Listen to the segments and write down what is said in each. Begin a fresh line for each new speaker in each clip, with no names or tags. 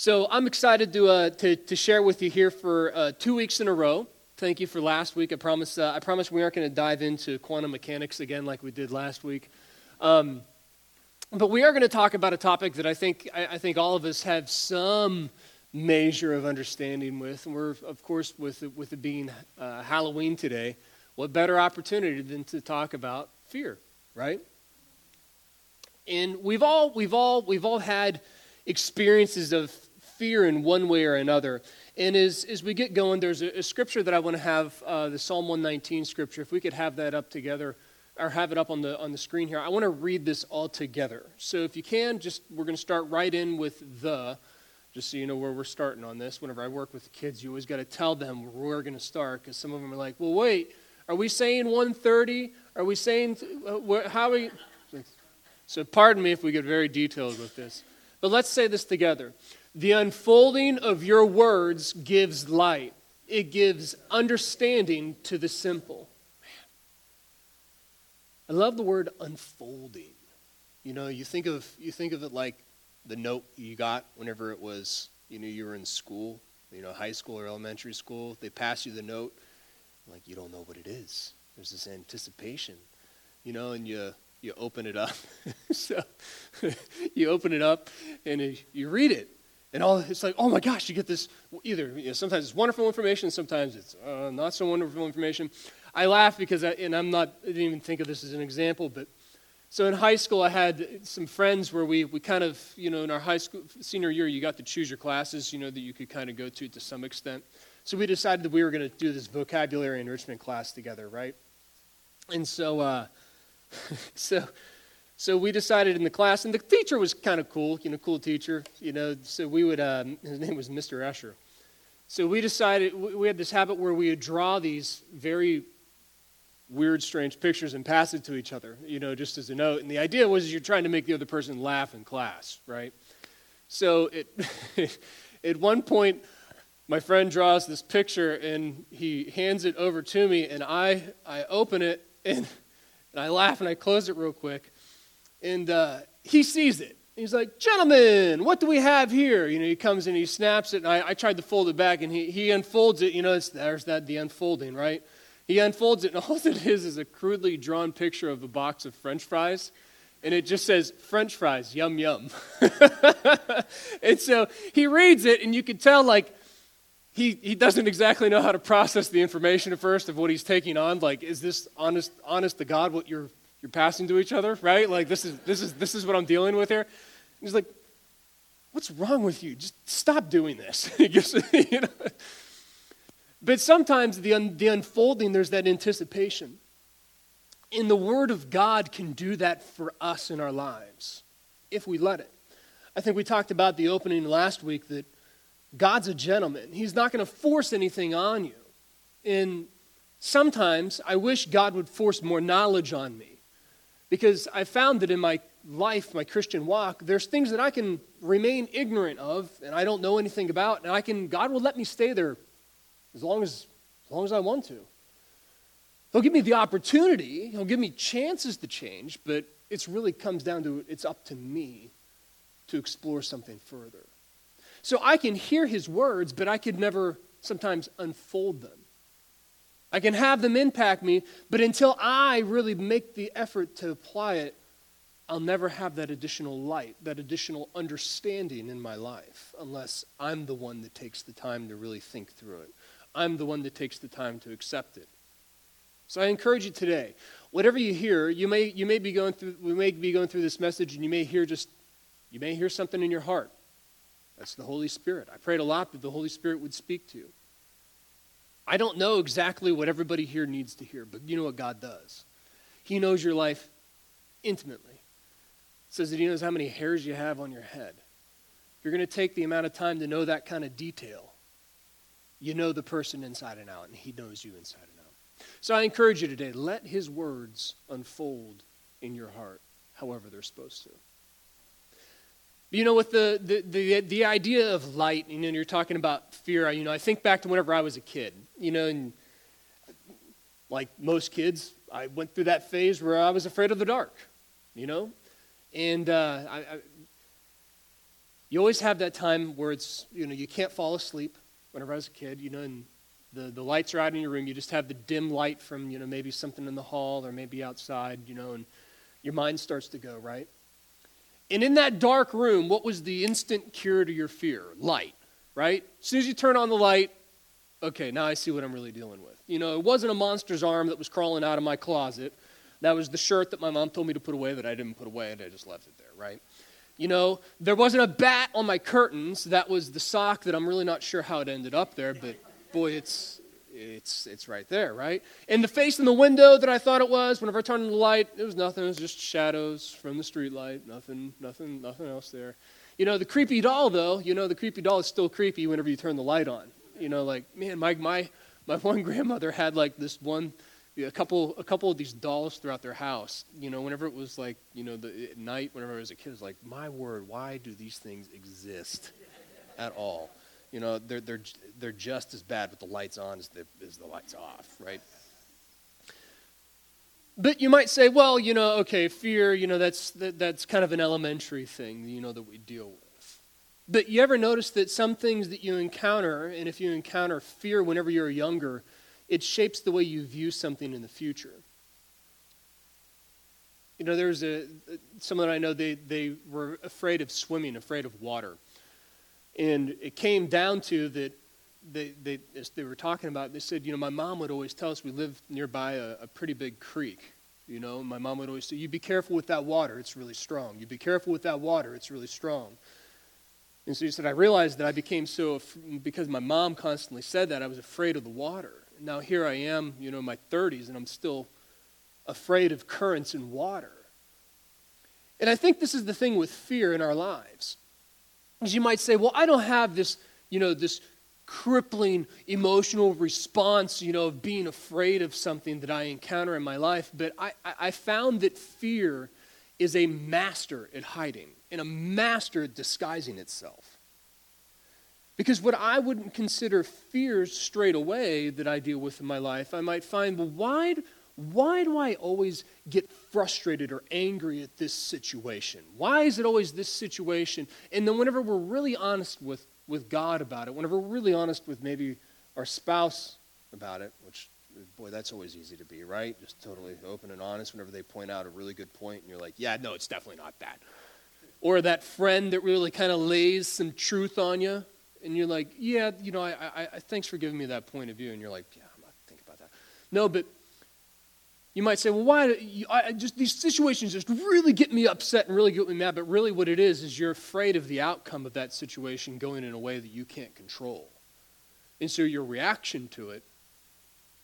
So I'm excited to, uh, to, to, share with you here for uh, two weeks in a row. Thank you for last week. I promise, uh, I promise we aren't going to dive into quantum mechanics again like we did last week. Um, but we are going to talk about a topic that I think, I, I, think all of us have some measure of understanding with. And we're, of course, with, with it being uh, Halloween today, what better opportunity than to talk about fear, right? And we've all, we've all, we've all had experiences of fear in one way or another. And as, as we get going, there's a, a scripture that I want to have, uh, the Psalm 119 scripture. If we could have that up together, or have it up on the, on the screen here, I want to read this all together. So if you can, just we're going to start right in with the, just so you know where we're starting on this. Whenever I work with the kids, you always got to tell them where we're going to start, because some of them are like, well, wait, are we saying 130? Are we saying, uh, how are we? So pardon me if we get very detailed with this. But let's say this together. The unfolding of your words gives light, it gives understanding to the simple. Man. I love the word unfolding. You know, you think of you think of it like the note you got whenever it was, you know, you were in school, you know, high school or elementary school. They pass you the note, like you don't know what it is. There's this anticipation, you know, and you you open it up. so you open it up and you read it. And all it's like, oh my gosh, you get this either. You know, sometimes it's wonderful information, sometimes it's uh, not so wonderful information. I laugh because, I, and I'm not, I didn't even think of this as an example, but so in high school, I had some friends where we, we kind of, you know, in our high school senior year, you got to choose your classes, you know, that you could kind of go to to some extent. So we decided that we were going to do this vocabulary enrichment class together, right? And so, uh, so, so we decided in the class, and the teacher was kind of cool, you know, cool teacher, you know. So we would, um, his name was Mr. Escher. So we decided we had this habit where we would draw these very weird, strange pictures and pass it to each other, you know, just as a note. And the idea was you're trying to make the other person laugh in class, right? So it, at one point, my friend draws this picture and he hands it over to me, and I, I open it and and I laugh and I close it real quick. And uh, he sees it. He's like, Gentlemen, what do we have here? You know, he comes and he snaps it, and I, I tried to fold it back, and he, he unfolds it. You know, there's that, the unfolding, right? He unfolds it, and all it is is a crudely drawn picture of a box of french fries and it just says french fries yum yum and so he reads it and you can tell like he, he doesn't exactly know how to process the information at first of what he's taking on. Like, is this honest, honest to God what you're, you're passing to each other, right? Like, this is, this, is, this is what I'm dealing with here. he's like, what's wrong with you? Just stop doing this. you know? But sometimes the, un, the unfolding, there's that anticipation. And the Word of God can do that for us in our lives if we let it. I think we talked about the opening last week that God's a gentleman. He's not going to force anything on you. And sometimes I wish God would force more knowledge on me because I found that in my life, my Christian walk, there's things that I can remain ignorant of and I don't know anything about, and I can God will let me stay there as long as as long as I want to. He'll give me the opportunity, he'll give me chances to change, but it really comes down to it's up to me to explore something further. So I can hear his words, but I could never sometimes unfold them. I can have them impact me, but until I really make the effort to apply it, I'll never have that additional light, that additional understanding in my life, unless I'm the one that takes the time to really think through it. I'm the one that takes the time to accept it. So I encourage you today, whatever you hear, you may, you may be going through, we may be going through this message and you may hear just, you may hear something in your heart. That's the Holy Spirit. I prayed a lot that the Holy Spirit would speak to you. I don't know exactly what everybody here needs to hear, but you know what God does. He knows your life intimately. It says that He knows how many hairs you have on your head. If you're going to take the amount of time to know that kind of detail, you know the person inside and out, and He knows you inside and out. So I encourage you today let His words unfold in your heart however they're supposed to. You know, with the, the, the, the, idea of light, you know, you're talking about fear, you know, I think back to whenever I was a kid, you know, and like most kids, I went through that phase where I was afraid of the dark, you know? And uh, I, I, You always have that time where it's, you know, you can't fall asleep whenever I was a kid, you know, and the, the lights are out in your room. You just have the dim light from, you know, maybe something in the hall or maybe outside, you know, and your mind starts to go, right? And in that dark room, what was the instant cure to your fear? Light, right? As soon as you turn on the light, okay, now I see what I'm really dealing with. You know, it wasn't a monster's arm that was crawling out of my closet. That was the shirt that my mom told me to put away that I didn't put away and I just left it there, right? You know, there wasn't a bat on my curtains. That was the sock that I'm really not sure how it ended up there, but boy, it's it's it's right there, right? And the face in the window that I thought it was, whenever I turned on the light, it was nothing. It was just shadows from the street light. Nothing, nothing, nothing else there. You know, the creepy doll though, you know, the creepy doll is still creepy whenever you turn the light on. You know, like, man, my my my one grandmother had like this one a couple a couple of these dolls throughout their house. You know, whenever it was like, you know, the, at night, whenever I was a kid, it was like, my word, why do these things exist at all? You know, they're, they're, they're just as bad with the lights on as the, as the lights off, right? But you might say, well, you know, okay, fear, you know, that's, that, that's kind of an elementary thing, you know, that we deal with. But you ever notice that some things that you encounter, and if you encounter fear whenever you're younger, it shapes the way you view something in the future. You know, there's a someone I know they, they were afraid of swimming, afraid of water. And it came down to that they, they, as they were talking about, they said, you know, my mom would always tell us we lived nearby a, a pretty big creek. You know, my mom would always say, you be careful with that water, it's really strong. You be careful with that water, it's really strong. And so he said, I realized that I became so, because my mom constantly said that, I was afraid of the water. Now here I am, you know, in my 30s, and I'm still afraid of currents in water. And I think this is the thing with fear in our lives. You might say, well, I don't have this, you know, this crippling emotional response, you know, of being afraid of something that I encounter in my life. But I, I found that fear is a master at hiding and a master at disguising itself. Because what I wouldn't consider fears straight away that I deal with in my life, I might find, well, why, why do I always get frustrated or angry at this situation? Why is it always this situation? And then, whenever we're really honest with, with God about it, whenever we're really honest with maybe our spouse about it, which, boy, that's always easy to be, right? Just totally open and honest whenever they point out a really good point, and you're like, yeah, no, it's definitely not that. Or that friend that really kind of lays some truth on you, and you're like, yeah, you know, I, I, I, thanks for giving me that point of view, and you're like, yeah, I'm not thinking about that. No, but you might say, well, why? You, I, just these situations just really get me upset and really get me mad. But really, what it is is you're afraid of the outcome of that situation going in a way that you can't control, and so your reaction to it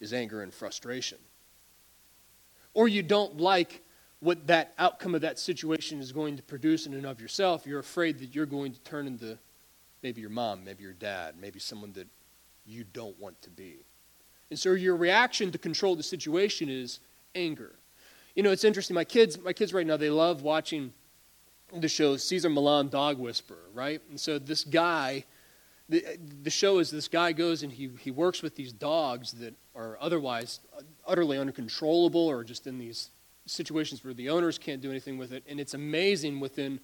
is anger and frustration, or you don't like what that outcome of that situation is going to produce in and of yourself. You're afraid that you're going to turn into maybe your mom, maybe your dad, maybe someone that you don't want to be. And so your reaction to control the situation is anger. You know, it's interesting. My kids, my kids right now, they love watching the show Cesar Millan Dog Whisperer, right? And so this guy, the, the show is this guy goes and he, he works with these dogs that are otherwise utterly uncontrollable or just in these situations where the owners can't do anything with it. And it's amazing within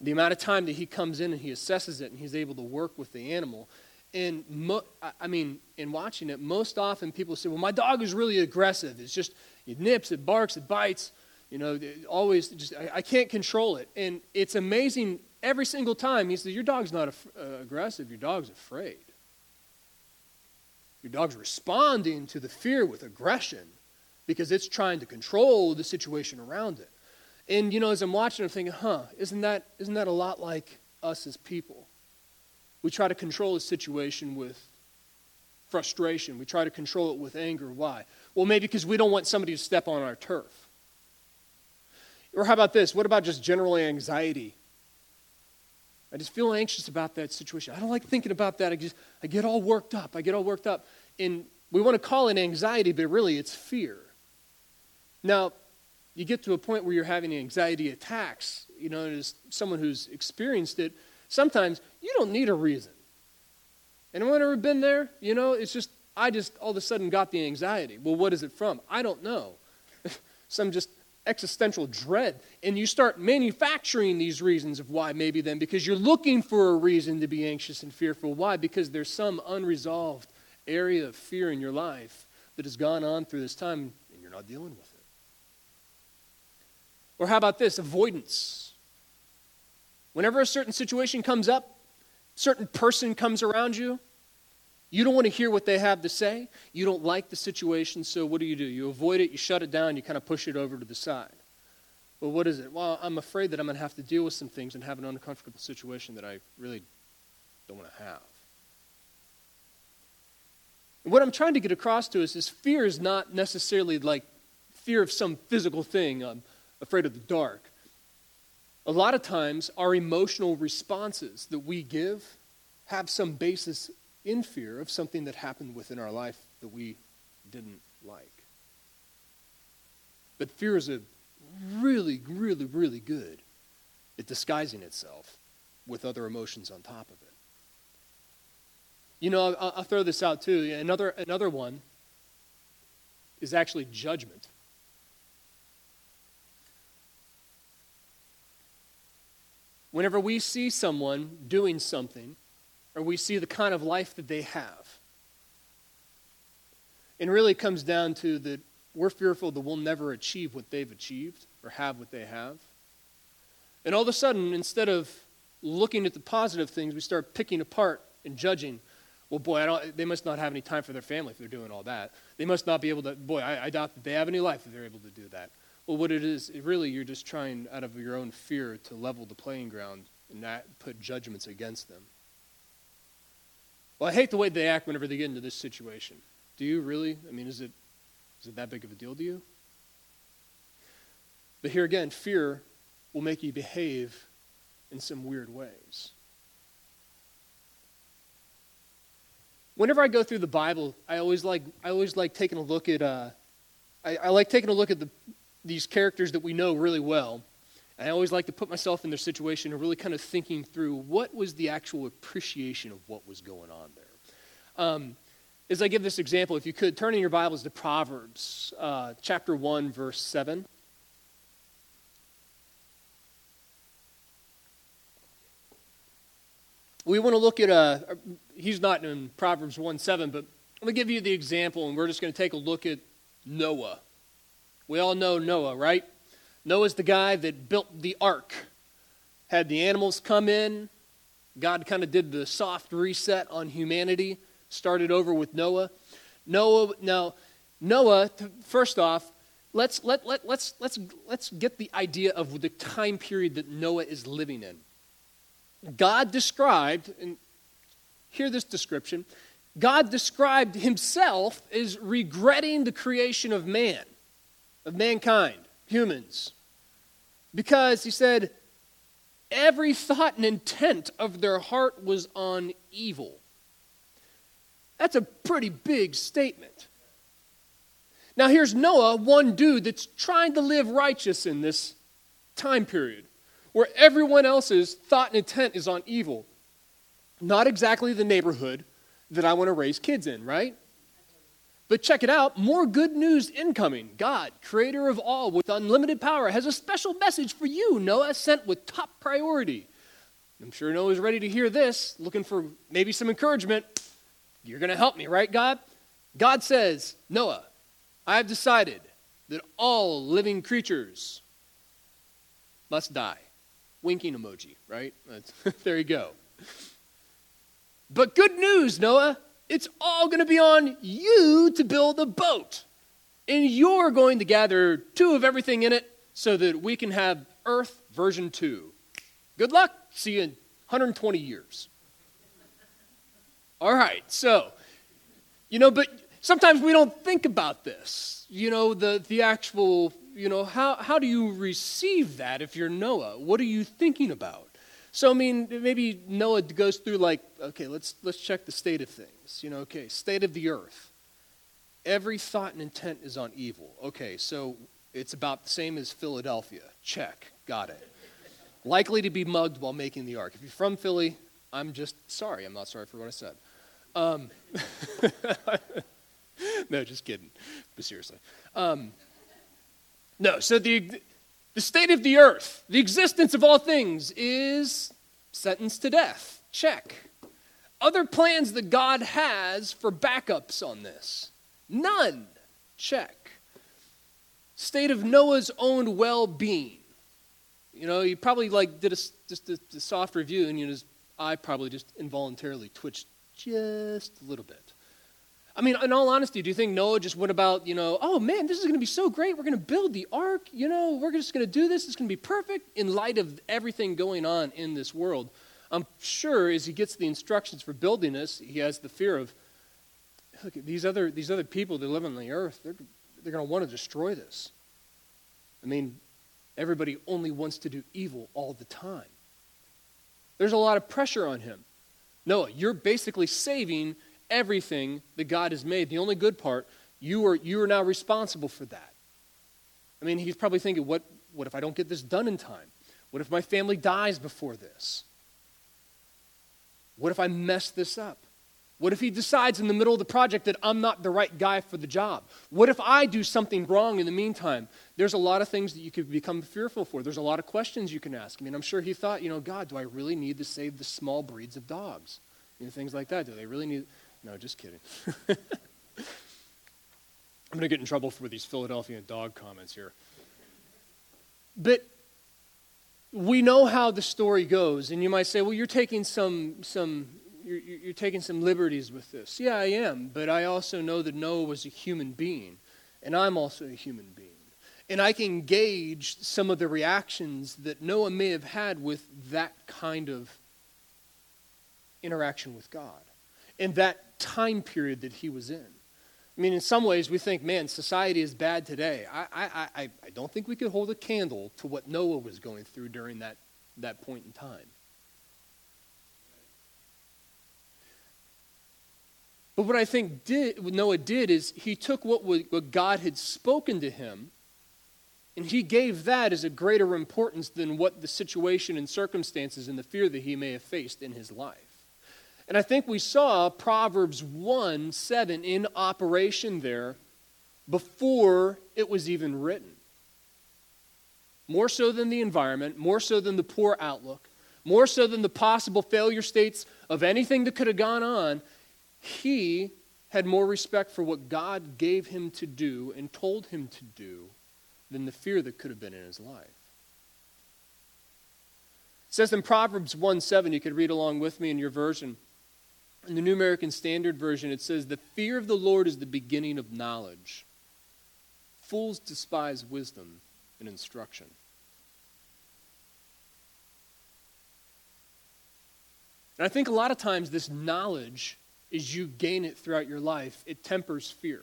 the amount of time that he comes in and he assesses it and he's able to work with the animal. And mo- I mean, in watching it, most often people say, well, my dog is really aggressive. It's just, it nips, it barks, it bites. You know, always just, I, I can't control it. And it's amazing every single time. He says, Your dog's not af- uh, aggressive, your dog's afraid. Your dog's responding to the fear with aggression because it's trying to control the situation around it. And, you know, as I'm watching, I'm thinking, huh, isn't that, isn't that a lot like us as people? We try to control a situation with frustration. We try to control it with anger. Why? Well, maybe because we don't want somebody to step on our turf. Or how about this? What about just general anxiety? I just feel anxious about that situation. I don't like thinking about that. I just I get all worked up. I get all worked up. And we want to call it anxiety, but really it's fear. Now, you get to a point where you're having anxiety attacks, you know, as someone who's experienced it, sometimes you don't need a reason. Anyone ever been there? You know, it's just, I just all of a sudden got the anxiety. Well, what is it from? I don't know. Some just existential dread. And you start manufacturing these reasons of why, maybe then, because you're looking for a reason to be anxious and fearful. Why? Because there's some unresolved area of fear in your life that has gone on through this time and you're not dealing with it. Or how about this? Avoidance. Whenever a certain situation comes up, certain person comes around you, you don't want to hear what they have to say. You don't like the situation, so what do you do? You avoid it, you shut it down, you kind of push it over to the side. Well, what is it? Well, I'm afraid that I'm going to have to deal with some things and have an uncomfortable situation that I really don't want to have. And what I'm trying to get across to us is fear is not necessarily like fear of some physical thing. I'm afraid of the dark. A lot of times, our emotional responses that we give have some basis in fear of something that happened within our life that we didn't like. But fear is a really, really, really good at disguising itself with other emotions on top of it. You know, I'll, I'll throw this out too. Another, another one is actually judgment. Whenever we see someone doing something or we see the kind of life that they have. And really comes down to that we're fearful that we'll never achieve what they've achieved or have what they have. And all of a sudden, instead of looking at the positive things, we start picking apart and judging. Well, boy, they must not have any time for their family if they're doing all that. They must not be able to, boy, I, I doubt that they have any life if they're able to do that. Well, what it is, really, you're just trying out of your own fear to level the playing ground and not put judgments against them. Well, I hate the way they act whenever they get into this situation. Do you really? I mean, is it, is it that big of a deal to you? But here again, fear will make you behave in some weird ways. Whenever I go through the Bible, I always like, I always like taking a look at, uh, I, I like taking a look at the, these characters that we know really well I always like to put myself in their situation and really kind of thinking through what was the actual appreciation of what was going on there. Um, as I give this example, if you could turn in your Bibles to Proverbs uh, chapter 1, verse 7. We want to look at, a, he's not in Proverbs 1 7, but going to give you the example, and we're just going to take a look at Noah. We all know Noah, right? Noah's the guy that built the ark, had the animals come in. God kind of did the soft reset on humanity, started over with Noah. Noah, now, Noah, first off, let's, let, let, let's, let's, let's get the idea of the time period that Noah is living in. God described, and hear this description God described himself as regretting the creation of man, of mankind humans. Because he said, every thought and intent of their heart was on evil. That's a pretty big statement. Now, here's Noah, one dude that's trying to live righteous in this time period where everyone else's thought and intent is on evil. Not exactly the neighborhood that I want to raise kids in, right? But check it out more good news incoming. God, creator of all with unlimited power, has a special message for you, Noah, sent with top priority. I'm sure Noah's ready to hear this, looking for maybe some encouragement. You're going to help me, right, God? God says, Noah, I have decided that all living creatures must die. Winking emoji, right? there you go. But good news, Noah. It's all going to be on you to build a boat. And you're going to gather two of everything in it so that we can have Earth version 2. Good luck. See you in 120 years. All right, so, you know, but sometimes we don't think about this. You know, the, the actual, you know, how, how do you receive that if you're Noah? What are you thinking about? So I mean, maybe Noah goes through like, okay, let's let's check the state of things. You know, okay, state of the earth. Every thought and intent is on evil. Okay, so it's about the same as Philadelphia. Check, got it. Likely to be mugged while making the ark. If you're from Philly, I'm just sorry. I'm not sorry for what I said. Um, no, just kidding. But seriously. Um, No, so the, the state of the earth, the existence of all things, is sentenced to death. Check. Other plans that God has for backups on this? None. Check. State of Noah's own well being. You know, he probably like did a, just a, a soft review, and you know, his eye probably just involuntarily twitched just a little bit. I mean, in all honesty, do you think Noah just went about, you know, oh man, this is going to be so great. We're going to build the ark. You know, we're just going to do this. It's going to be perfect in light of everything going on in this world. I'm sure as he gets the instructions for building this, he has the fear of, look, these other, these other people that live on the earth, they're, they're going to want to destroy this. I mean, everybody only wants to do evil all the time. There's a lot of pressure on him. Noah, you're basically saving everything that God has made. The only good part, you are, you are now responsible for that. I mean, he's probably thinking, what, what if I don't get this done in time? What if my family dies before this? What if I mess this up? What if he decides in the middle of the project that I'm not the right guy for the job? What if I do something wrong in the meantime? There's a lot of things that you could become fearful for. There's a lot of questions you can ask. I mean, I'm sure he thought, you know, God, do I really need to save the small breeds of dogs? You know, things like that. Do they really need. No, just kidding. I'm going to get in trouble for these Philadelphia dog comments here. But we know how the story goes, and you might say, well, you're taking some, some, you're, you're taking some liberties with this. Yeah, I am, but I also know that Noah was a human being, and I'm also a human being. And I can gauge some of the reactions that Noah may have had with that kind of interaction with God in that time period that he was in. I mean, in some ways, we think, man, society is bad today. I, I, I, I don't think we could hold a candle to what Noah was going through during that, that point in time. But what I think did, what Noah did is he took what, what God had spoken to him and he gave that as a greater importance than what the situation and circumstances and the fear that he may have faced in his life. And I think we saw Proverbs 1 7 in operation there before it was even written. More so than the environment, more so than the poor outlook, more so than the possible failure states of anything that could have gone on, he had more respect for what God gave him to do and told him to do than the fear that could have been in his life. It says in Proverbs 1 7, you could read along with me in your version. In the New American Standard Version, it says, The fear of the Lord is the beginning of knowledge. Fools despise wisdom and instruction. And I think a lot of times this knowledge, as you gain it throughout your life, it tempers fear.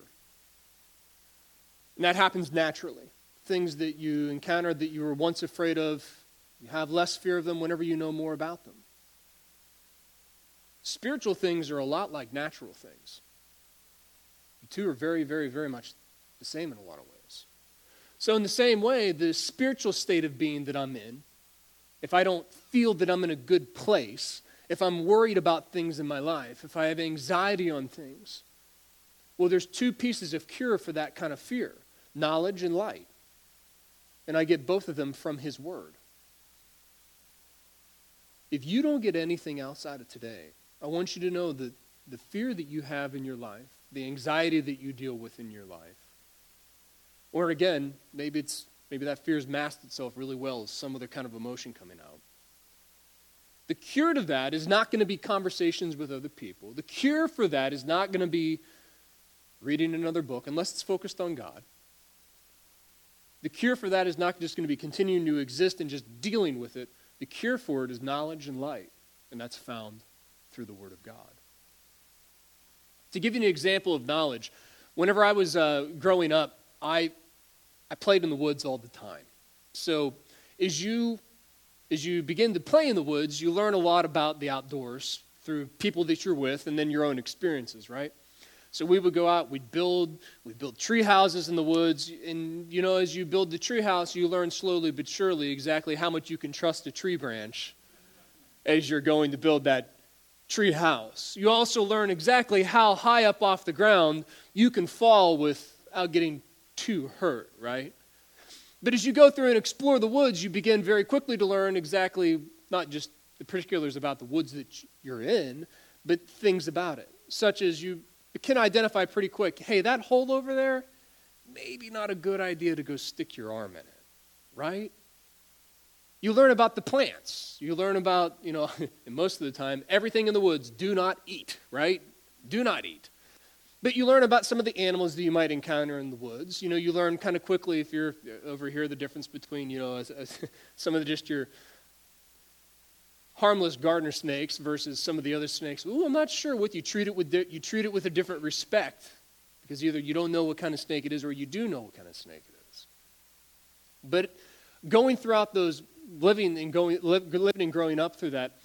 And that happens naturally. Things that you encounter that you were once afraid of, you have less fear of them whenever you know more about them. Spiritual things are a lot like natural things. The two are very, very, very much the same in a lot of ways. So, in the same way, the spiritual state of being that I'm in, if I don't feel that I'm in a good place, if I'm worried about things in my life, if I have anxiety on things, well, there's two pieces of cure for that kind of fear knowledge and light. And I get both of them from His Word. If you don't get anything else out of today, I want you to know that the fear that you have in your life, the anxiety that you deal with in your life, or again, maybe it's maybe that fear has masked itself really well as some other kind of emotion coming out. The cure to that is not going to be conversations with other people. The cure for that is not going to be reading another book unless it's focused on God. The cure for that is not just going to be continuing to exist and just dealing with it. The cure for it is knowledge and light, and that's found through the Word of God. To give you an example of knowledge, whenever I was uh, growing up, I, I played in the woods all the time. So as you, as you begin to play in the woods, you learn a lot about the outdoors through people that you're with and then your own experiences, right? So we would go out, we'd build, we'd build tree houses in the woods, and you know, as you build the tree house, you learn slowly but surely exactly how much you can trust a tree branch as you're going to build that tree house. You also learn exactly how high up off the ground you can fall without getting too hurt, right? But as you go through and explore the woods, you begin very quickly to learn exactly not just the particulars about the woods that you're in, but things about it, such as you can identify pretty quick hey, that hole over there, maybe not a good idea to go stick your arm in it, right? You learn about the plants. You learn about, you know, most of the time, everything in the woods do not eat, right? Do not eat. But you learn about some of the animals that you might encounter in the woods. You know, you learn kind of quickly if you're uh, over here the difference between, you know, as, as some of the, just your harmless gardener snakes versus some of the other snakes. Ooh, I'm not sure what you treat it with. You treat it with a different respect because either you don't know what kind of snake it is or you do know what kind of snake it is. But going throughout those living and going living and growing up through that,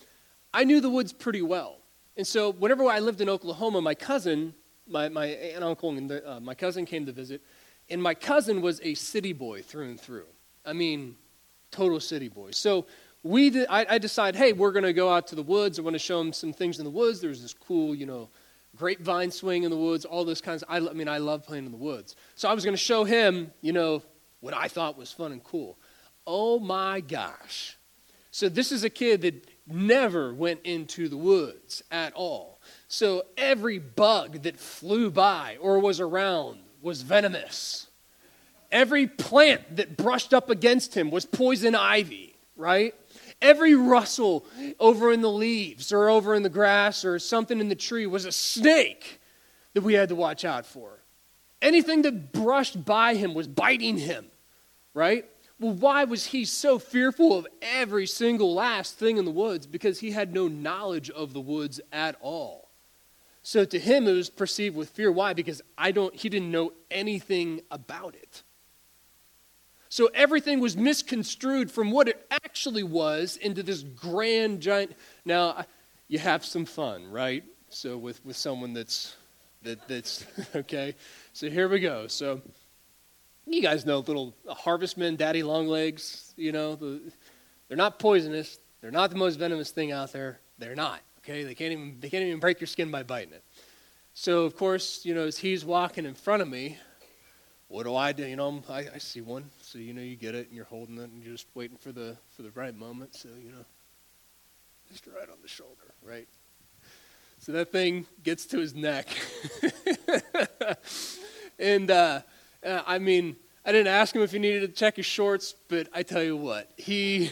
I knew the woods pretty well. And so whenever I lived in Oklahoma, my cousin, my, my aunt and uncle, and the, uh, my cousin came to visit, and my cousin was a city boy through and through. I mean, total city boy. So we I, I decided, hey, we're going to go out to the woods. I want to show him some things in the woods. There's this cool, you know, grapevine swing in the woods, all those kinds. Of, I, I mean, I love playing in the woods. So I was going to show him, you know, what I thought was fun and cool. Oh my gosh. So this is a kid that never went into the woods at all. So every bug that flew by or was around was venomous. Every plant that brushed up against him was poison ivy, right? Every rustle over in the leaves or over in the grass or something in the tree was a snake that we had to watch out for. Anything that brushed by him was biting him, right? Well, why was he so fearful of every single last thing in the woods? Because he had no knowledge of the woods at all. So to him, it was perceived with fear. Why? Because I don't, he didn't know anything about it. So everything was misconstrued from what it actually was into this grand giant. Now, you have some fun, right? So with, with someone that's that, that's okay. So here we go. So you guys know little harvestmen, daddy long legs, you know, the, they're not poisonous. They're not the most venomous thing out there. They're not. Okay? They can't even they can't even break your skin by biting it. So of course, you know, as he's walking in front of me, what do I do? You know, I, I see one. So you know, you get it and you're holding it and you're just waiting for the for the right moment. So you know, just right on the shoulder, right? So that thing gets to his neck, and uh, uh, I mean, I didn't ask him if he needed to check his shorts, but I tell you what, he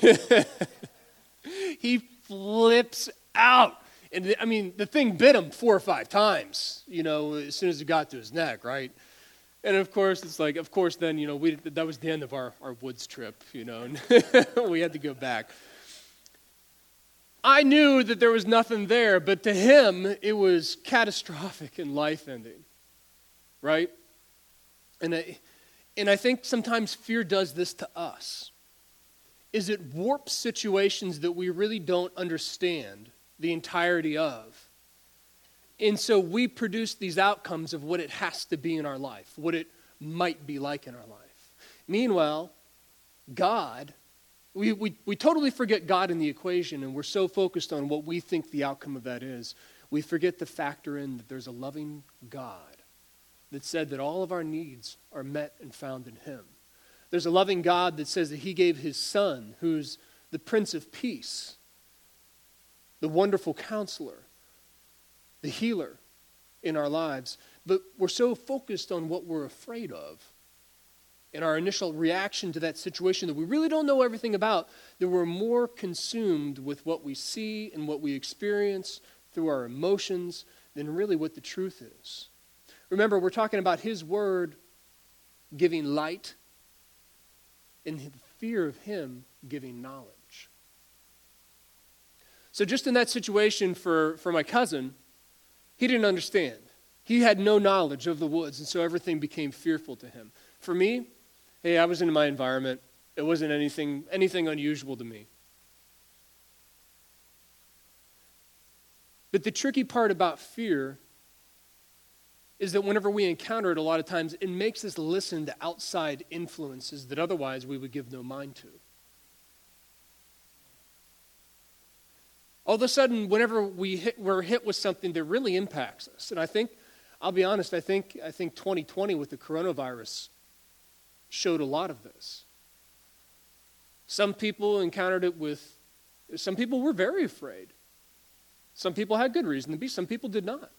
he flips out. And I mean, the thing bit him four or five times, you know, as soon as it got to his neck, right? And of course, it's like, of course, then, you know, we, that was the end of our, our woods trip, you know, and we had to go back. I knew that there was nothing there, but to him, it was catastrophic and life ending, right? And I, and I think sometimes fear does this to us. Is it warps situations that we really don't understand the entirety of. And so we produce these outcomes of what it has to be in our life, what it might be like in our life. Meanwhile, God, we, we, we totally forget God in the equation, and we're so focused on what we think the outcome of that is, we forget to factor in that there's a loving God that said that all of our needs are met and found in Him. There's a loving God that says that He gave His Son, who's the Prince of Peace, the wonderful counselor, the healer in our lives. But we're so focused on what we're afraid of in our initial reaction to that situation that we really don't know everything about, that we're more consumed with what we see and what we experience through our emotions than really what the truth is. Remember, we're talking about His Word giving light and fear of Him giving knowledge. So, just in that situation for, for my cousin, he didn't understand. He had no knowledge of the woods, and so everything became fearful to him. For me, hey, I was in my environment. It wasn't anything, anything unusual to me. But the tricky part about fear is that whenever we encounter it, a lot of times it makes us listen to outside influences that otherwise we would give no mind to. All of a sudden, whenever we hit, we're hit with something that really impacts us, and I think, I'll be honest, I think, I think 2020 with the coronavirus showed a lot of this.
Some people encountered it with, some people were very afraid. Some people had good reason to be, some people did not.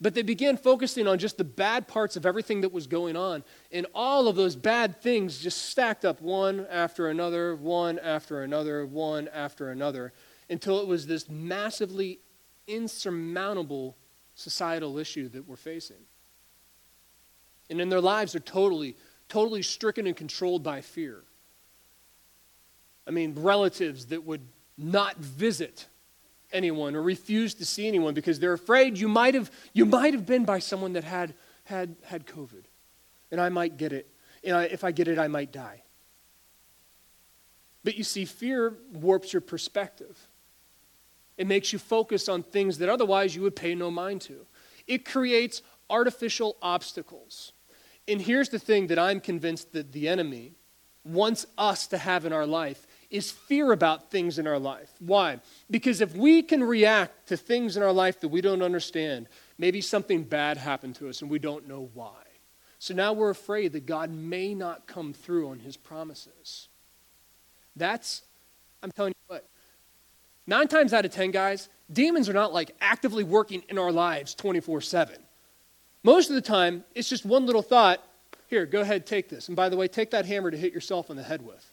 But they began focusing on just the bad parts of everything that was going on. And all of those bad things just stacked up one after another, one after another, one after another, until it was this massively insurmountable societal issue that we're facing. And in their lives, they're totally, totally stricken and controlled by fear. I mean, relatives that would not visit anyone or refuse to see anyone because they're afraid you might have, you might have been by someone that had, had, had COVID. And I might get it. And I, if I get it, I might die. But you see, fear warps your perspective. It makes you focus on things that otherwise you would pay no mind to. It creates artificial obstacles. And here's the thing that I'm convinced that the enemy wants us to have in our life is fear about things in our life. Why? Because if we can react to things in our life that we don't understand, maybe something bad happened to us and we don't know why. So now we're afraid that God may not come through on his promises. That's, I'm telling you what, nine times out of ten, guys, demons are not like actively working in our lives 24 7. Most of the time, it's just one little thought here, go ahead, take this. And by the way, take that hammer to hit yourself on the head with.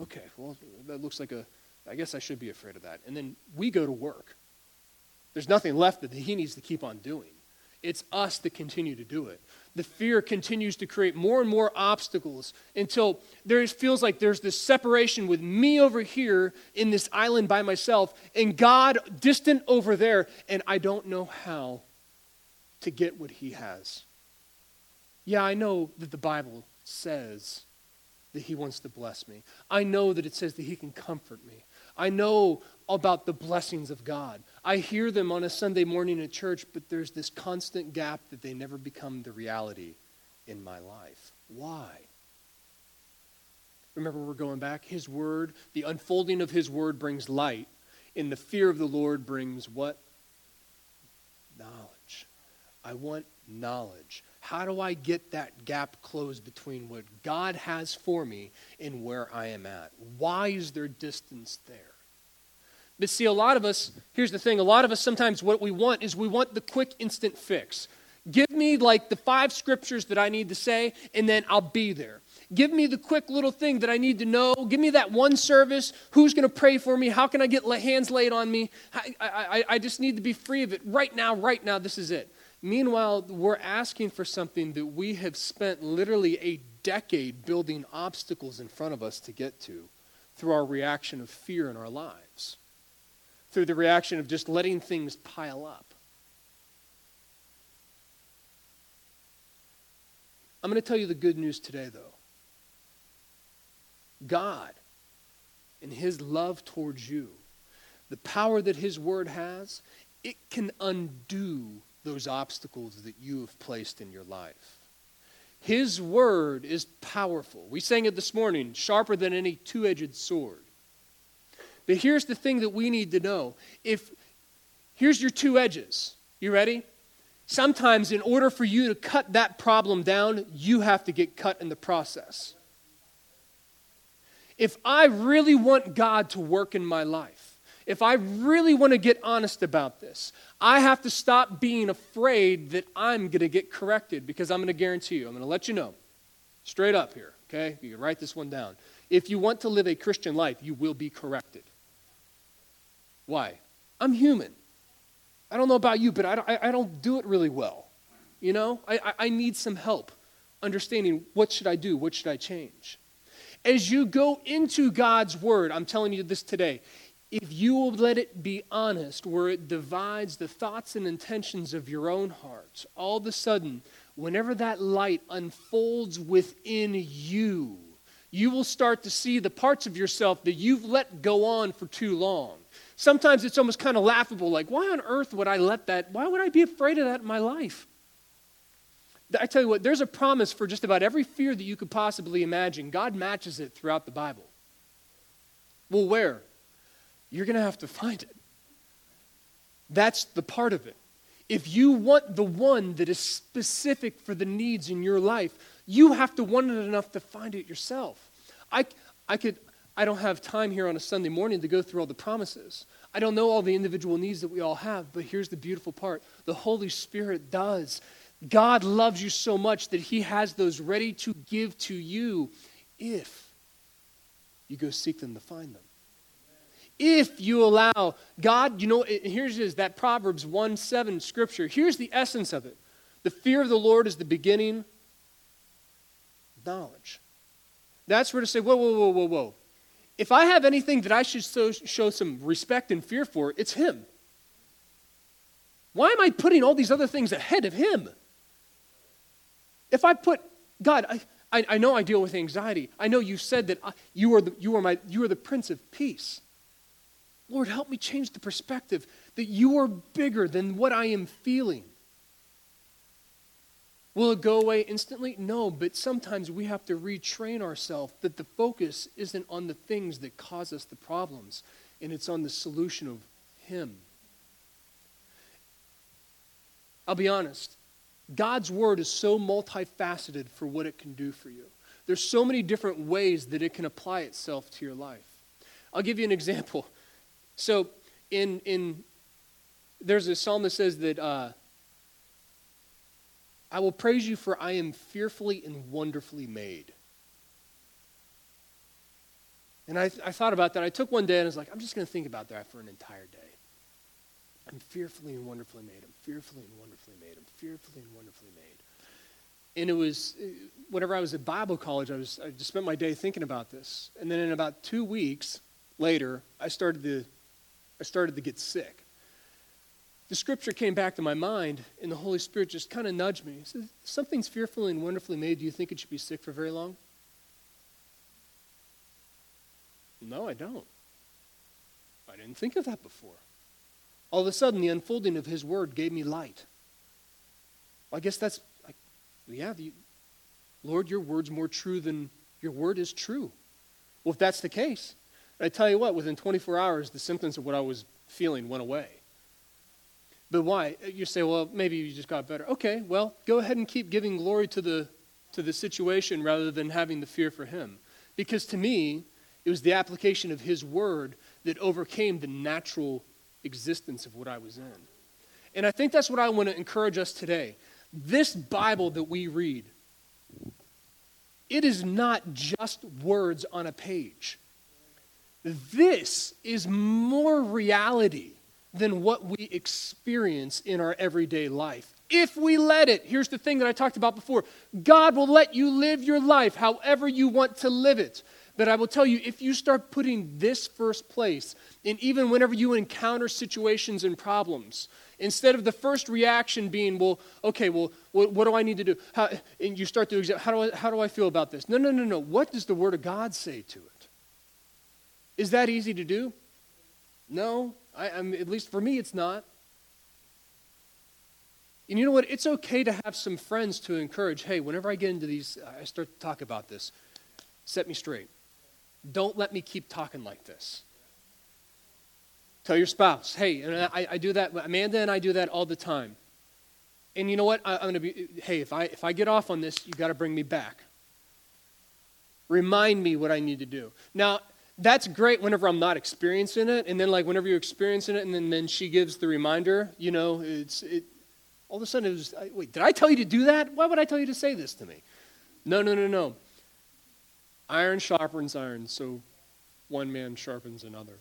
Okay, well, that looks like a, I guess I should be afraid of that. And then we go to work. There's nothing left that he needs to keep on doing. It's us that continue to do it. The fear continues to create more and more obstacles until there feels like there's this separation with me over here in this island by myself and God distant over there, and I don't know how to get what he has. Yeah, I know that the Bible says that He wants to bless me. I know that it says that He can comfort me. I know about the blessings of God. I hear them on a Sunday morning at church, but there's this constant gap that they never become the reality in my life. Why? Remember, we're going back. His word, the unfolding of His word brings light, and the fear of the Lord brings what? Knowledge. I want knowledge. How do I get that gap closed between what God has for me and where I am at? Why is there distance there? But see, a lot of us, here's the thing a lot of us sometimes what we want is we want the quick, instant fix. Give me like the five scriptures that I need to say, and then I'll be there. Give me the quick little thing that I need to know. Give me that one service. Who's going to pray for me? How can I get hands laid on me? I, I, I just need to be free of it right now, right now. This is it. Meanwhile, we're asking for something that we have spent literally a decade building obstacles in front of us to get to through our reaction of fear in our lives, through the reaction of just letting things pile up. I'm going to tell you the good news today, though. God, in His love towards you, the power that His Word has, it can undo those obstacles that you have placed in your life. His word is powerful. We sang it this morning, sharper than any two edged sword. But here's the thing that we need to know. If here's your two edges. You ready? Sometimes, in order for you to cut that problem down, you have to get cut in the process. If I really want God to work in my life, if I really want to get honest about this, I have to stop being afraid that I'm going to get corrected because I'm going to guarantee you, I'm going to let you know straight up here, okay? You can write this one down. If you want to live a Christian life, you will be corrected. Why? I'm human. I don't know about you, but I don't, I don't do it really well. You know, I, I need some help understanding what should I do? What should I change? As you go into God's Word, I'm telling you this today, if you will let it be honest, where it divides the thoughts and intentions of your own heart, all of a sudden, whenever that light unfolds within you, you will start to see the parts of yourself that you've let go on for too long. Sometimes it's almost kind of laughable, like, why on earth would I let that? Why would I be afraid of that in my life? I tell you what, there's a promise for just about every fear that you could possibly imagine. God matches it throughout the Bible. Well, where? You're going to have to find it. That's the part of it. If you want the one that is specific for the needs in your life, you have to want it enough to find it yourself. I, I, could, I don't have time here on a Sunday morning to go through all the promises. I don't know all the individual needs that we all have, but here's the beautiful part the Holy Spirit does. God loves you so much that He has those ready to give to you if you go seek them to find them. If you allow God, you know, here's is that Proverbs 1 7 scripture. Here's the essence of it the fear of the Lord is the beginning knowledge. That's where to say, whoa, whoa, whoa, whoa, whoa. If I have anything that I should so, show some respect and fear for, it's Him. Why am I putting all these other things ahead of Him? If I put, God, I, I, I know I deal with anxiety. I know you said that I, you, are the, you, are my, you are the Prince of Peace. Lord, help me change the perspective that you are bigger than what I am feeling. Will it go away instantly? No, but sometimes we have to retrain ourselves that the focus isn't on the things that cause us the problems, and it's on the solution of Him. I'll be honest. God's word is so multifaceted for what it can do for you. There's so many different ways that it can apply itself to your life. I'll give you an example. So, in in there's a psalm that says that uh, I will praise you for I am fearfully and wonderfully made. And I, I thought about that. I took one day and I was like, I'm just going to think about that for an entire day. I'm fearfully and wonderfully made. I'm fearfully and wonderfully made. I'm fearfully and wonderfully made. And it was, whenever I was at Bible college, I, was, I just spent my day thinking about this. And then in about two weeks later, I started to, I started to get sick the scripture came back to my mind, and the Holy Spirit just kind of nudged me. He said, Something's fearfully and wonderfully made. Do you think it should be sick for very long? No, I don't. I didn't think of that before. All of a sudden, the unfolding of His Word gave me light. Well, I guess that's, like, yeah, the, Lord, your word's more true than your word is true. Well, if that's the case, I tell you what, within 24 hours, the symptoms of what I was feeling went away. But why? You say, well, maybe you just got better. Okay, well, go ahead and keep giving glory to the, to the situation rather than having the fear for Him. Because to me, it was the application of His Word that overcame the natural existence of what I was in. And I think that's what I want to encourage us today. This Bible that we read, it is not just words on a page. This is more reality than what we experience in our everyday life. If we let it, here's the thing that I talked about before God will let you live your life however you want to live it. But I will tell you, if you start putting this first place, and even whenever you encounter situations and problems, instead of the first reaction being, well, okay, well, what, what do I need to do? How, and you start to how do, I, how do I feel about this? No, no, no, no. What does the Word of God say to it? Is that easy to do? No. I, I'm, at least for me, it's not. And you know what? It's okay to have some friends to encourage. Hey, whenever I get into these, uh, I start to talk about this. Set me straight. Don't let me keep talking like this. Tell your spouse, hey, and I, I do that. Amanda and I do that all the time. And you know what? I, am going to be. Hey, if I if I get off on this, you got to bring me back. Remind me what I need to do. Now, that's great whenever I'm not experiencing it. And then, like, whenever you're experiencing it, and then, then she gives the reminder, you know, it's, it, all of a sudden it was, wait, did I tell you to do that? Why would I tell you to say this to me? No, no, no, no. Iron sharpens iron, so one man sharpens another.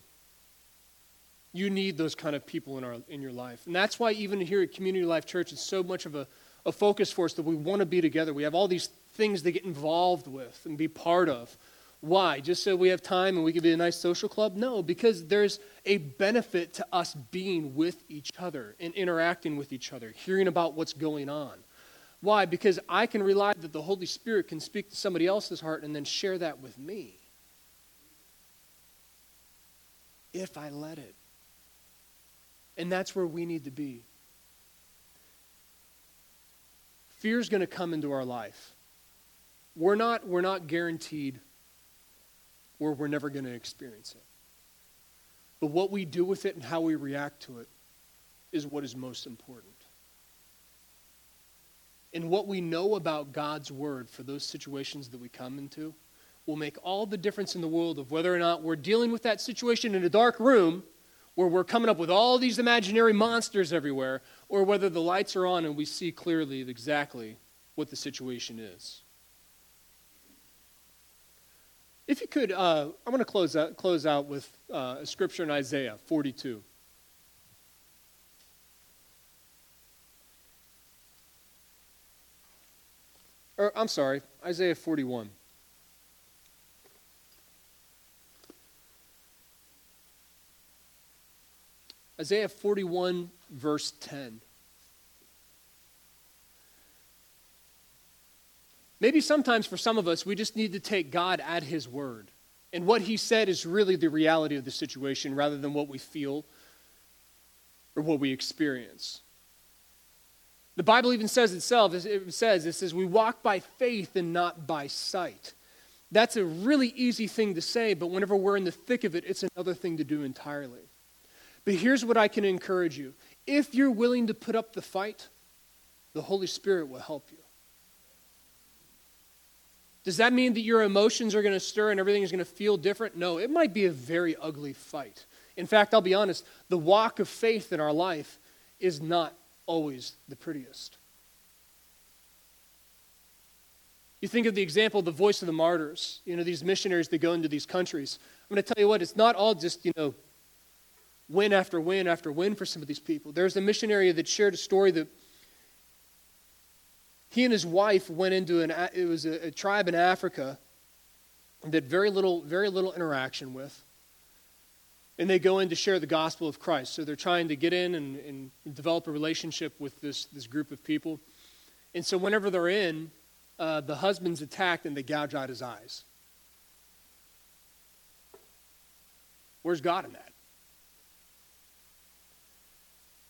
You need those kind of people in, our, in your life. And that's why, even here at Community Life Church, it's so much of a, a focus for us that we want to be together. We have all these things to get involved with and be part of. Why? Just so we have time and we can be a nice social club? No, because there's a benefit to us being with each other and interacting with each other, hearing about what's going on. Why? Because I can rely that the Holy Spirit can speak to somebody else's heart and then share that with me. If I let it. And that's where we need to be. Fear is going to come into our life. We're not, we're not guaranteed where we're never going to experience it. But what we do with it and how we react to it is what is most important. And what we know about God's word for those situations that we come into, will make all the difference in the world of whether or not we're dealing with that situation in a dark room where we're coming up with all these imaginary monsters everywhere, or whether the lights are on and we see clearly exactly what the situation is. If you could, uh, I'm going to close out, close out with uh, a scripture in Isaiah 42. Or, I'm sorry, Isaiah 41. Isaiah 41, verse 10. Maybe sometimes for some of us, we just need to take God at His word. And what He said is really the reality of the situation rather than what we feel or what we experience. The Bible even says itself, it says, it says, we walk by faith and not by sight. That's a really easy thing to say, but whenever we're in the thick of it, it's another thing to do entirely. But here's what I can encourage you if you're willing to put up the fight, the Holy Spirit will help you. Does that mean that your emotions are going to stir and everything is going to feel different? No, it might be a very ugly fight. In fact, I'll be honest, the walk of faith in our life is not always the prettiest. You think of the example of the voice of the martyrs, you know, these missionaries that go into these countries. I'm going to tell you what, it's not all just, you know, win after win after win for some of these people. There's a missionary that shared a story that he and his wife went into an it was a, a tribe in Africa that very little very little interaction with and they go in to share the gospel of Christ. So they're trying to get in and, and develop a relationship with this, this group of people. And so whenever they're in, uh, the husband's attacked and they gouge out his eyes. Where's God in that?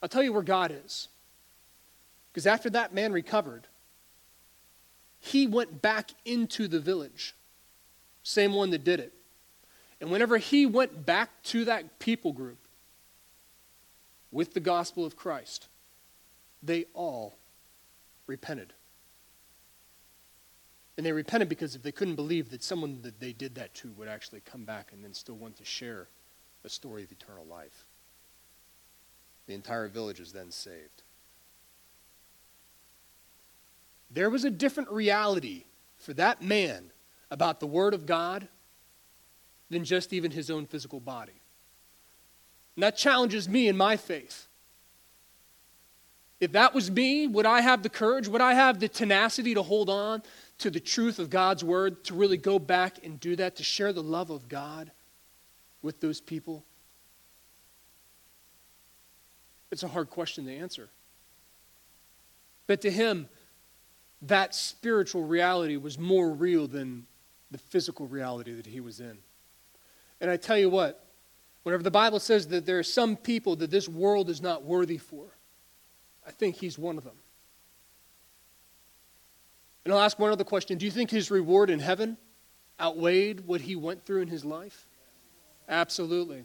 I'll tell you where God is. Because after that man recovered, he went back into the village. Same one that did it. And whenever he went back to that people group with the gospel of Christ, they all repented. And they repented because if they couldn't believe that someone that they did that to would actually come back and then still want to share a story of eternal life. The entire village is then saved. There was a different reality for that man about the Word of God than just even his own physical body. And that challenges me in my faith. If that was me, would I have the courage? Would I have the tenacity to hold on to the truth of God's word, to really go back and do that, to share the love of God with those people? It's a hard question to answer. But to him, that spiritual reality was more real than the physical reality that he was in. And I tell you what, whenever the Bible says that there are some people that this world is not worthy for, I think he's one of them. And I'll ask one other question Do you think his reward in heaven outweighed what he went through in his life? Absolutely.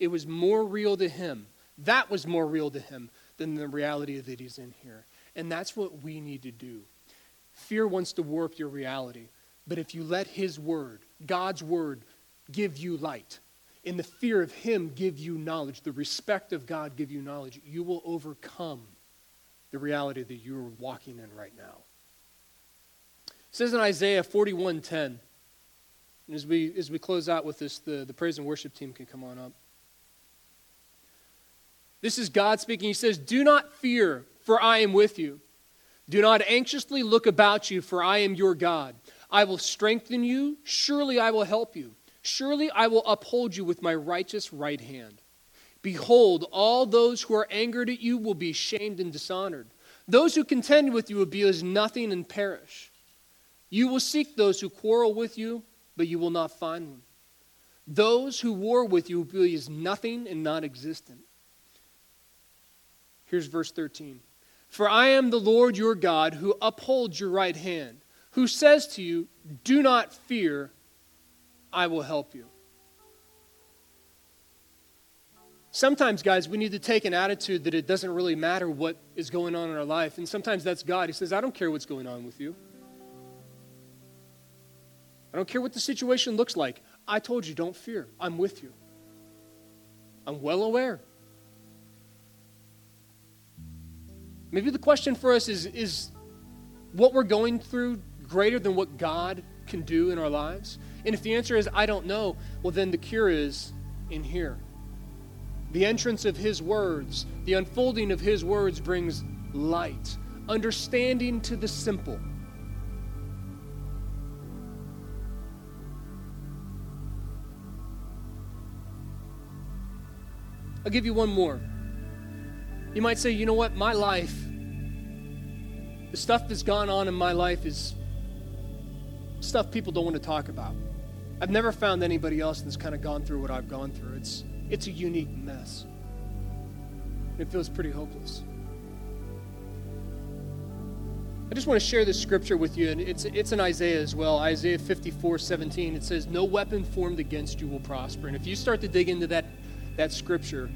It was more real to him. That was more real to him than the reality that he's in here. And that's what we need to do. Fear wants to warp your reality. But if you let his word, God's word, give you light. In the fear of Him, give you knowledge. The respect of God, give you knowledge. You will overcome the reality that you are walking in right now. It says in Isaiah 41:10, and as we as we close out with this, the, the praise and worship team can come on up. This is God speaking. He says, Do not fear, for I am with you. Do not anxiously look about you, for I am your God. I will strengthen you. Surely I will help you. Surely I will uphold you with my righteous right hand. Behold, all those who are angered at you will be shamed and dishonored. Those who contend with you will be as nothing and perish. You will seek those who quarrel with you, but you will not find them. Those who war with you will be as nothing and non existent. Here's verse 13 For I am the Lord your God who upholds your right hand, who says to you, Do not fear I will help you. Sometimes, guys, we need to take an attitude that it doesn't really matter what is going on in our life. And sometimes that's God. He says, I don't care what's going on with you. I don't care what the situation looks like. I told you, don't fear. I'm with you. I'm well aware. Maybe the question for us is is what we're going through greater than what God can do in our lives? And if the answer is, I don't know, well, then the cure is in here. The entrance of His words, the unfolding of His words brings light, understanding to the simple. I'll give you one more. You might say, you know what, my life, the stuff that's gone on in my life is stuff people don't want to talk about. I've never found anybody else that's kind of gone through what I've gone through. It's, it's a unique mess. It feels pretty hopeless. I just want to share this scripture with you, and it's, it's in Isaiah as well. Isaiah 54 17. It says, No weapon formed against you will prosper. And if you start to dig into that that scripture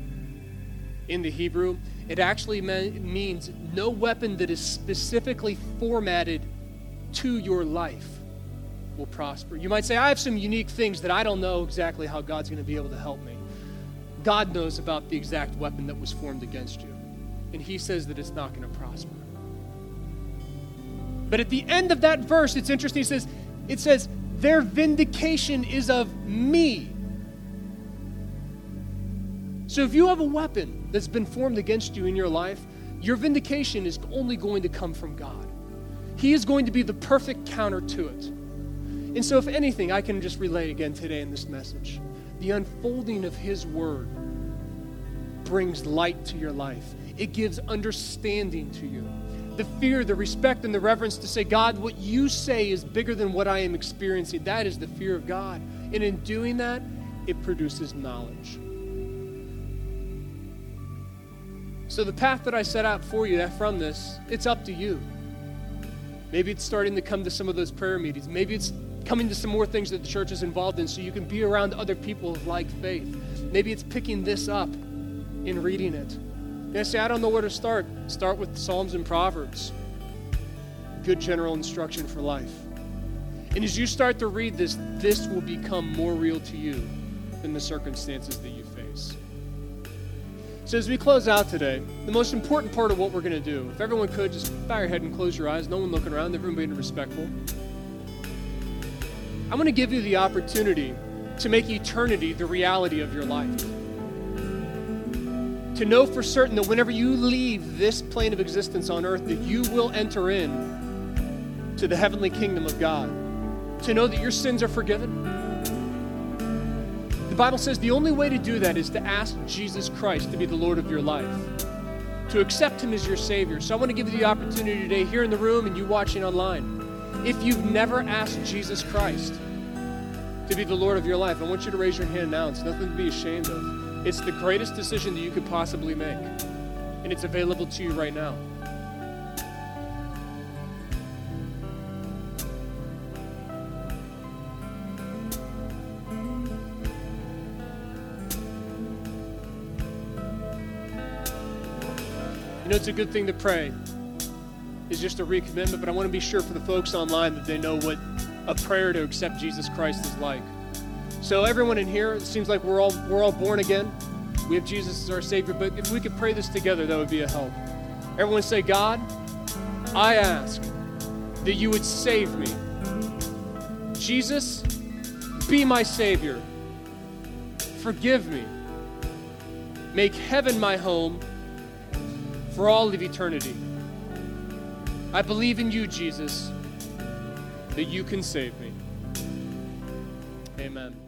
in the Hebrew, it actually means no weapon that is specifically formatted to your life will prosper. You might say, I have some unique things that I don't know exactly how God's going to be able to help me. God knows about the exact weapon that was formed against you, and He says that it's not going to prosper. But at the end of that verse, it's interesting. It says, it says, their vindication is of me. So if you have a weapon that's been formed against you in your life, your vindication is only going to come from God. He is going to be the perfect counter to it. And so, if anything, I can just relate again today in this message. The unfolding of His Word brings light to your life, it gives understanding to you. The fear, the respect, and the reverence to say, God, what you say is bigger than what I am experiencing. That is the fear of God. And in doing that, it produces knowledge. So the path that I set out for you from this, it's up to you. Maybe it's starting to come to some of those prayer meetings. Maybe it's coming to some more things that the church is involved in so you can be around other people of like faith. Maybe it's picking this up and reading it. And I say, I don't know where to start. Start with Psalms and Proverbs. Good general instruction for life. And as you start to read this, this will become more real to you than the circumstances that you. So, as we close out today, the most important part of what we're going to do, if everyone could just bow your head and close your eyes, no one looking around, everyone being respectful. I'm going to give you the opportunity to make eternity the reality of your life. To know for certain that whenever you leave this plane of existence on earth, that you will enter in to the heavenly kingdom of God. To know that your sins are forgiven the Bible says the only way to do that is to ask Jesus Christ to be the Lord of your life, to accept Him as your Savior. So I want to give you the opportunity today, here in the room and you watching online. If you've never asked Jesus Christ to be the Lord of your life, I want you to raise your hand now. It's nothing to be ashamed of. It's the greatest decision that you could possibly make, and it's available to you right now. It's a good thing to pray, is just a recommitment, but I want to be sure for the folks online that they know what a prayer to accept Jesus Christ is like. So, everyone in here, it seems like we're all, we're all born again. We have Jesus as our Savior, but if we could pray this together, that would be a help. Everyone say, God, I ask that you would save me. Jesus, be my Savior. Forgive me. Make heaven my home for all of eternity. I believe in you, Jesus, that you can save me. Amen.